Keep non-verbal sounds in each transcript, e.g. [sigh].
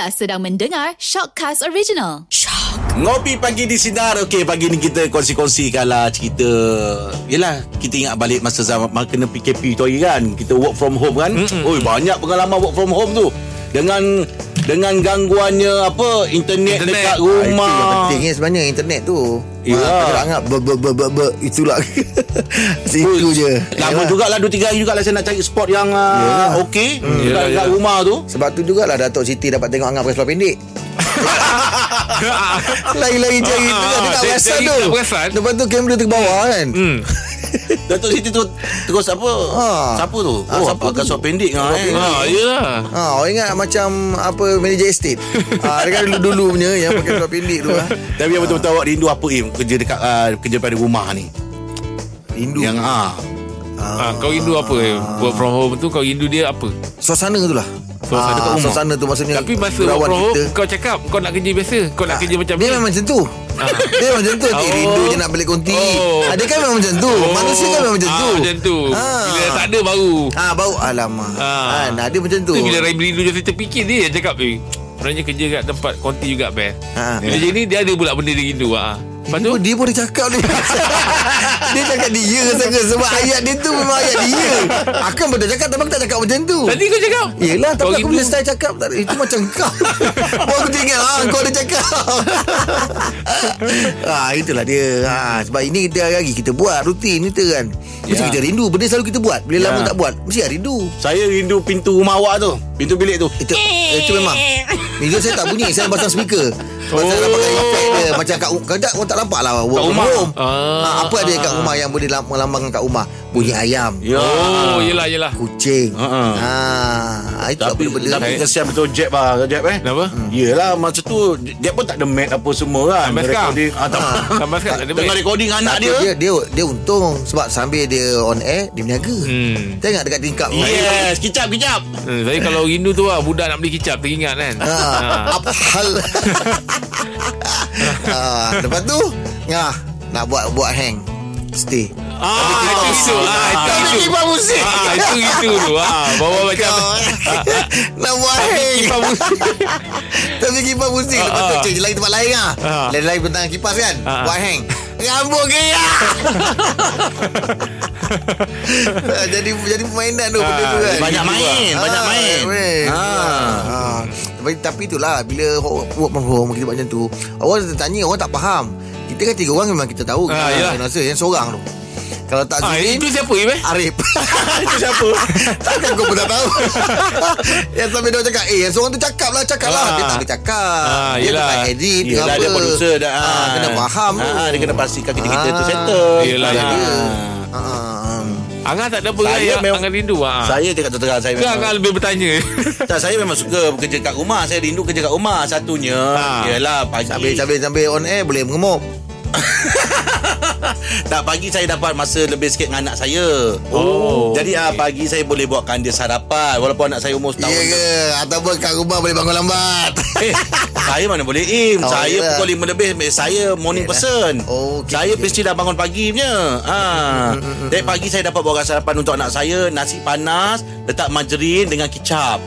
Anda sedang mendengar Shockcast Original. Ngopi pagi di Sinar. Okey pagi ni kita kongsi-kongsikan lah cerita. Yelah kita ingat balik masa zaman masa Kena PKP tu hari kan. Kita work from home kan. Oi banyak pengalaman work from home tu. Dengan dengan gangguannya apa internet, Internet. dekat Ah, rumah Itu yang penting sebenarnya internet tu. Ya. Ah, tak anggap ber, ber, ber, ber, ber, itulah. [laughs] Situ je. Lama Yalah. jugalah 2-3 hari jugalah saya nak cari spot yang uh, okey Yalah, dekat, dekat yalah. rumah tu. Sebab tu jugalah Datuk Siti dapat tengok pakai seluar pendek. [laughs] Lagi-lagi cari tu kan. Dia tak Ah, perasan dia tu. tak perasan. Lepas tu kamera tu ke bawah kan. Hmm. Datuk Siti tu terus apa? Ha. Siapa tu? Ah, oh, siapa pakai tu? seluar pendek ah. Eh. Ha, yelah. Ha, orang ingat macam apa manager estate. [laughs] ha, dia kan dulu-dulu punya yang pakai seluar pendek tu. Ha. Tapi yang betul-betul awak rindu apa Im kerja dekat uh, kerja pada rumah ni? Rindu. Yang ah Ha, kau rindu apa? Work from home tu kau rindu dia apa? Suasana tu lah. Suasana Ah, kat rumah. Suasana tu maksudnya Tapi masa work from home kita. kau cakap kau nak kerja biasa. Kau nak Ah, kerja macam Dia ni. memang macam tu Dia memang macam tu oh. Oh. Rindu je nak balik konti Oh. Dia kan memang macam tu Oh. Manusia kan memang macam tu Ah, Macam tu. Ah. Bila tak ada baru. Ah bau alamak. Ah. Ah. Nah, dia macam tu. Tu bila Rahim rindu dia terfikir dia yang cakap eh Sebenarnya kerja kat tempat konti juga best. Ah. Bila jadi ni dia ada pula benda dia rindu. Ha. Lepas Dia, tu? pun- dia boleh cakap ni. [laughs] Dia cakap dia sangat Sebab ayat dia tu Memang ayat dia Akan pernah cakap Tapi aku tak cakap macam tu. Tadi kau cakap. Yelah Tapi aku bila style cakap tak, Itu macam kau. [laughs] Baru aku tinggal ah, Kau ada cakap. [laughs] Ah, Itulah dia. Ah, Sebab ini kita hari Kita buat rutin kita kan. Mesti Ya. kita rindu Benda selalu kita buat. Bila Ya. lama tak buat Mesti ada rindu. Saya rindu pintu rumah awak tu. Pintu bilik tu. Itu Itu memang. Itu saya tak bunyi Saya pasang speaker Sebab saya nak pakai efek dia? Macam kat Kadang orang tak nampak lah. Work Kat from rumah. home. Ah. ha, Apa ada kat rumah Yang boleh lam- melambangkan kat rumah? Bunyi ayam. Ya. Oh, yelah yelah. Kucing. Ha, ha. ha, Itu Tapi, benda-benda tapi Saya- kesian betul Jeb lah Jeb eh? Kenapa? Yelah masa tu Dia pun tak ada mat apa semua kan. Sampai sekarang? Recording ah, tak, Sampai sekarang tak ada Tengah recording anak Tapi dia. dia, dia dia untung Sebab sambil dia on air Dia berniaga. Hmm. Tengok dekat tingkap. Yes Kicap kicap. Hmm, saya kalau rindu tu lah Budak nak beli kicap Teringat kan? Ha, Apa hal [laughs] ha, Lepas tu ha, Nak buat buat hang Stay Ah, itu itu. Ah, itu kipas musik. Ah, itu itu tu. Ah, bawa macam Nak buat hang kipas musik. Tapi kipas musik Lepas tu Ah, ah. change lain tempat lain lah Ah. Lain-lain bentang kipas kan Ah, ah. Buat hang Rambut gaya [laughs] [laughs] Jadi jadi permainan tu benda tu kan Banyak main Banyak main main. Tapi, tapi itulah Bila work from home Kita buat macam tu Orang tanya Orang tak faham Kita kan tiga orang Memang kita tahu Ah, Kita yelah. rasa Yang seorang tu Kalau tak Ah, Zurin itu siapa Im eh? Arif [laughs] Itu siapa Takkan kau pun tak tahu [laughs] Yang sampai dia cakap Eh yang seorang tu cakap lah Cakap lah Ah. Dia tak boleh cakap Ah, Dia yelah. tak edit Yelah apa. dia producer dah ah, Kena faham tu ah, Dia kena pastikan kita-kita tu Ah. settle Yelah, Ah. yelah. ah. Angah tak ada apa Saya yang memang- Angah rindu ah. Saya cakap terang Saya Ke Angah memang lebih bertanya [laughs] tak, saya memang suka bekerja kat rumah. Saya rindu kerja kat rumah. Satunya, Ha. ialah pagi. Sambil, sambil, sambil on air Boleh mengemuk [laughs] Tak pagi saya dapat masa lebih sikit dengan anak saya. Oh, Jadi ah okey. pagi saya boleh buatkan dia sarapan walaupun anak saya umur setahun. Ya ke Ataupun kat rumah Boleh bangun lambat Eh, [laughs] saya mana boleh im. Oh, saya yelah. pukul 5 lebih saya morning Yelah. person. Oh, okey, saya okey. mesti dah bangun pagi punya. Ha. Dari pagi saya dapat buat sarapan untuk anak saya, nasi panas, letak margarin dengan kicap.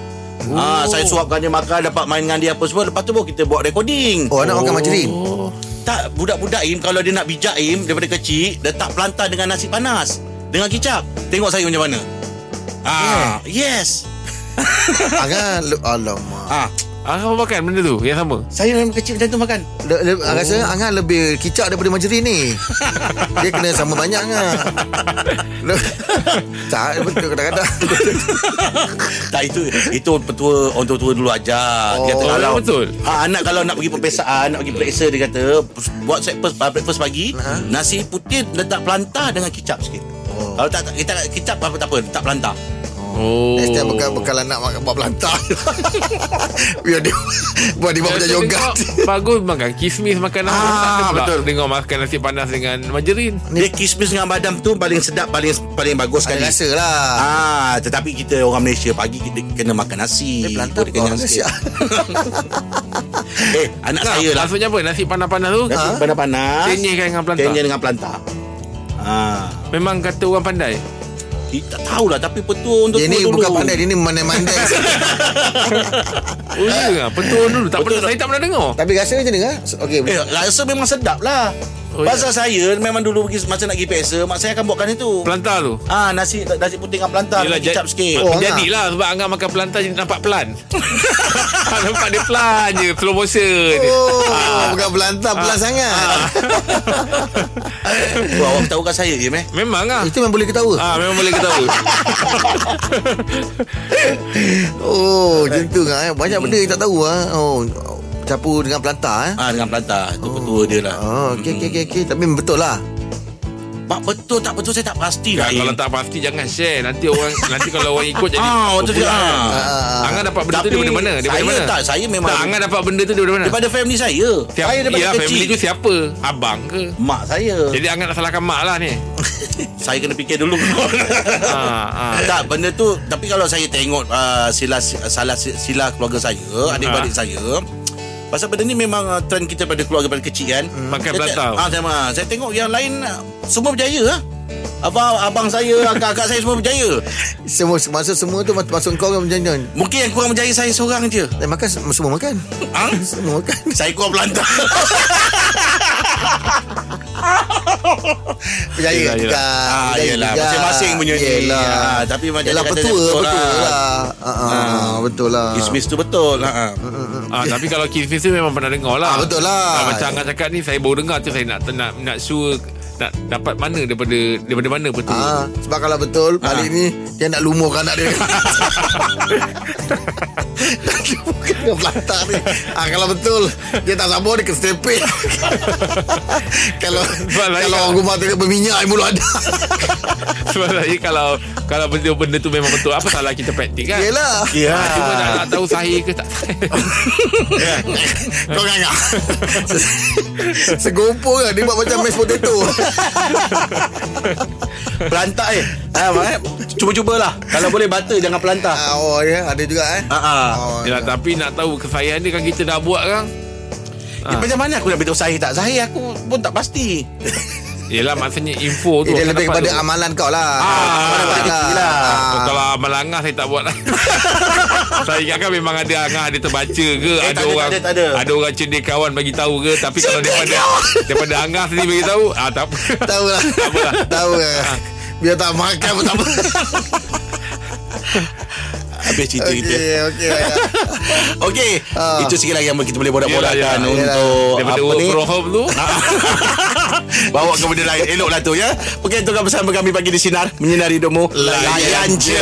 Ah, saya suapkan dia makan Dapat main dengan dia apa semua Lepas tu baru kita buat recording Oh anak makan margarin Tak budak-budak Im Kalau dia nak bijak Im Daripada kecil Letak pelantar dengan nasi panas Dengan kicap Tengok saya macam mana Ah, yes. [laughs] Angah le- Alamak Ah, Angah makan benda tu Yang sama saya memang kecil macam tu makan. le, le, oh. Rasa Angah lebih kicap daripada margarin ni Dia kena sama banyak Angah [laughs] Tak betul kadang-kadang tak itu itu petua orang tua-tua dulu ajar. Oh, dia kata oh, kalau betul. Ah, anak kalau nak pergi pepesaan, nak pergi periksa dia kata buat breakfast breakfast pagi, Ha? nasi putih letak pelantar dengan kicap sikit. Oh. Kalau tak tak kita kicap apa tak apa, letak pelantar. Oh Next time bekal, bekal anak makan buat pelantar [laughs] Biar dia [laughs] Buat dia buat macam Tengok, Bagus makan Kismis makan apa Ah, betul. Tengok makan nasi panas Dengan margarin Dia kismis dengan badam tu paling sedap, paling paling bagus Ada sekali. rasa lah Ah, tetapi kita orang Malaysia pagi kita kena makan nasi. Dia pelantar kenyang bukan sikit. [laughs] eh, anak Nah, saya lah. Maksudnya apa Nasi panas-panas tu Nasi Ha? panas-panas. Kenyahkan dengan pelantar Kenyah dengan pelantar. Ah, Memang kata orang pandai kita tahulah tapi petua untuk Dia ni dulu. bukan pandai Dia ni [laughs] mandai-mandai [laughs] Oh ya Betul dulu Tak pernah Saya tak pernah dengar Tapi rasa macam mana? Okey. Eh, rasa memang sedap lah. Oh, Oh, Pasal saya memang dulu pergi masa nak pergi peksa, mak saya akan buatkan itu. Pelantar tu Ah, nasi nasi putih dengan pelantar Yelah, kicap jad- sikit. Oh, Jadilah sebab Angah makan pelantar Jadi nampak pelan [laughs] Nampak dia pelan je Slow motion Oh, bukan belantar pelan sangat. [laughs] Wah, awak tahu kat saya je, meh. Memang lah Itu memang boleh ketawa. Ah, memang boleh ketawa [laughs] Oh, macam tu kan. eh. Banyak benda yang tak tahu ah. Oh, campur dengan pelantar eh. Ah, dengan pelantar. Itu betul dia lah. Oh, okey okey okey okey. Tapi betul lah. Pak betul tak betul saya tak pasti lah. Kan, Kalau tak pasti jangan share Nanti orang [laughs] Nanti kalau orang ikut jadi Ah, betul juga. popular. Ah. Angah dapat benda tu daripada mana? Daripada saya mana? tak, saya memang Tak, Angah dapat benda tu daripada mana? daripada family saya. Siapa, saya daripada ya, kecil. family tu siapa? Abang ke? Mak saya. Jadi Angah nak salahkan mak lah ni [laughs] saya kena fikir dulu. [laughs] ah, ah. tak, benda tu tapi kalau saya tengok uh, sila salah sila keluarga saya, adik-adik Ah. saya Pasal benda ni memang uh, trend kita pada keluarga pada kecil kan. Makan Saya te- pelantar. Ah, sama. Saya tengok yang lain semua berjaya ah. Abang abang saya, akak-akak saya semua berjaya. Semua masa semua tu masuk kau macam mana? Mungkin yang kurang berjaya saya seorang je. Eh, makan semua makan. Ah? [laughs] Semua makan. Saya kurang pelantar. [laughs] Berjaya Yelah, juga. Ah, Berjaya yelah. juga. Masing-masing punya ni. Yelah. Ah, tapi macam Yelah kata betul, betul betul, lah. lah. Ah, ah, betul lah. Kismis tu betul. Ha. Ah, tapi kalau kismis tu memang pernah dengar lah Ah, betul lah. ah, Macam Angah cakap ni Saya baru dengar tu Saya nak nak, nak sure nak dapat mana daripada daripada mana betul. Ah, sebab kalau betul balik ni dia nak lumurkan anak dia. dengan pelantar ni. Ah, kalau betul dia tak sabar dia ke stepin. kalau kalau kalau- rumah tengok berminyak mulut ada. Sebab saya kalau kalau benda-benda tu memang betul apa salah kita praktik kan? Yelah. Ya. Ah, cuma nak, nak tahu sahih ke tak Kau ngangak Segopo kan Dia buat macam mashed potato [laughs] Pelantak eh. Ha, eh. Cuba-cubalah. Kalau boleh butter jangan pelantar. ah, Oh ya Ada juga eh Ha ah. oh, Yalah, tapi nak tahu kesahihan dia kan kita dah buat kan Eh, macam mana aku nak beritahu sahih tak sahih aku pun tak pasti. [laughs] Yelah maksudnya info tu Dia lebih kepada tu. amalan kau lah. Ah, Amalan kecil lah. Oh, Kalau amal angah saya tak buat lah. [laughs] Saya ingatkan memang ada angah Ada terbaca ke? Eh, Ada tak ada, orang tak ada, tak ada. ada orang cendekiawan bagi tahu ke? Tapi kalau daripada Daripada angah sendiri bagi tahu ah, Tak apa. Tahu lah. Apa lah. Tahu lah. Biar tak makan pun tak apa [laughs] Habis cerita kita. Okey [laughs] Okey Okey, Ah. itu sikit lagi yang kita boleh borak-borakkan yelah. untuk Daripada apa work ni? from home tu [laughs] Bawa ke benda lain Eloklah tu ya Okey, itu kan bersama kami pagi di Sinar Menyinari hidupmu Layan je.